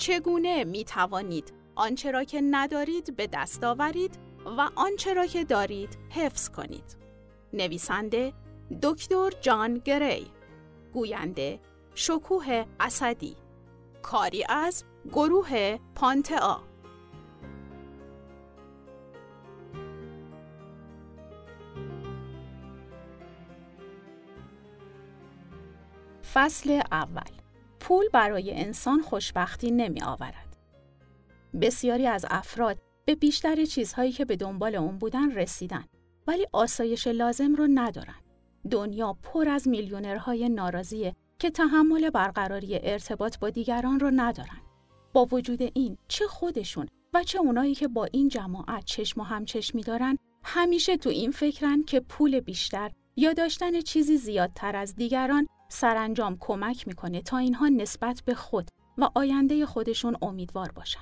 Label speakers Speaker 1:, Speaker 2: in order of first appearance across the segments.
Speaker 1: چگونه می توانید آنچه را که ندارید به دست آورید و آنچه را که دارید حفظ کنید. نویسنده دکتر جان گری گوینده شکوه اسدی کاری از گروه پانتا فصل اول پول برای انسان خوشبختی نمی آورد. بسیاری از افراد به بیشتر چیزهایی که به دنبال اون بودن رسیدن ولی آسایش لازم رو ندارن. دنیا پر از میلیونرهای ناراضیه که تحمل برقراری ارتباط با دیگران رو ندارن. با وجود این چه خودشون و چه اونایی که با این جماعت چشم و همچشمی دارن همیشه تو این فکرن که پول بیشتر یا داشتن چیزی زیادتر از دیگران سرانجام کمک می‌کنه تا اینها نسبت به خود و آینده خودشون امیدوار باشن.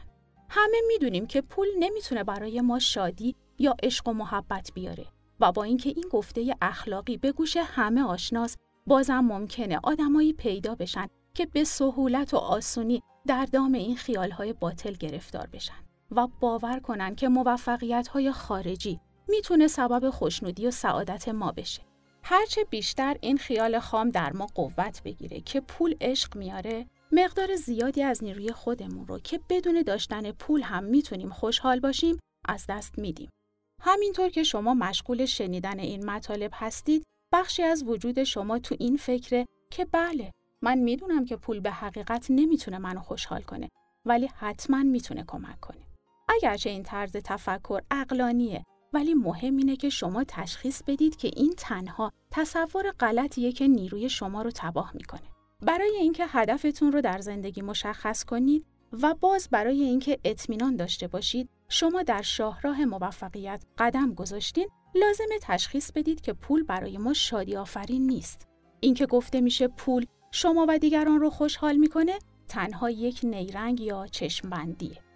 Speaker 1: همه می‌دونیم که پول نمی‌تونه برای ما شادی یا عشق و محبت بیاره و با اینکه این گفته اخلاقی به گوش همه آشناست بازم ممکنه آدمایی پیدا بشن که به سهولت و آسونی در دام این خیالهای باطل گرفتار بشن و باور کنن که موفقیت‌های خارجی می‌تونه سبب خوشنودی و سعادت ما بشه. هرچه بیشتر این خیال خام در ما قوت بگیره که پول عشق میاره مقدار زیادی از نیروی خودمون رو که بدون داشتن پول هم می‌تونیم خوشحال باشیم از دست میدیم. همینطور که شما مشغول شنیدن این مطالب هستید بخشی از وجود شما تو این فکره که بله من می‌دونم که پول به حقیقت نمی‌تونه منو خوشحال کنه ولی حتما می‌تونه کمک کنه. اگرچه این طرز تفکر اقلانیه ولی مهم اینه که شما تشخیص بدید که این تنها تصور غلطیه که نیروی شما رو تباه می‌کنه. برای اینکه هدفتون رو در زندگی مشخص کنید و باز برای اینکه اطمینان داشته باشید شما در شاهراه موفقیت قدم گذاشتین لازمه تشخیص بدید که پول برای ما شادی آفرین نیست. اینکه گفته میشه پول شما و دیگران رو خوشحال می‌کنه تنها یک نیرنگ یا چشم بندیه.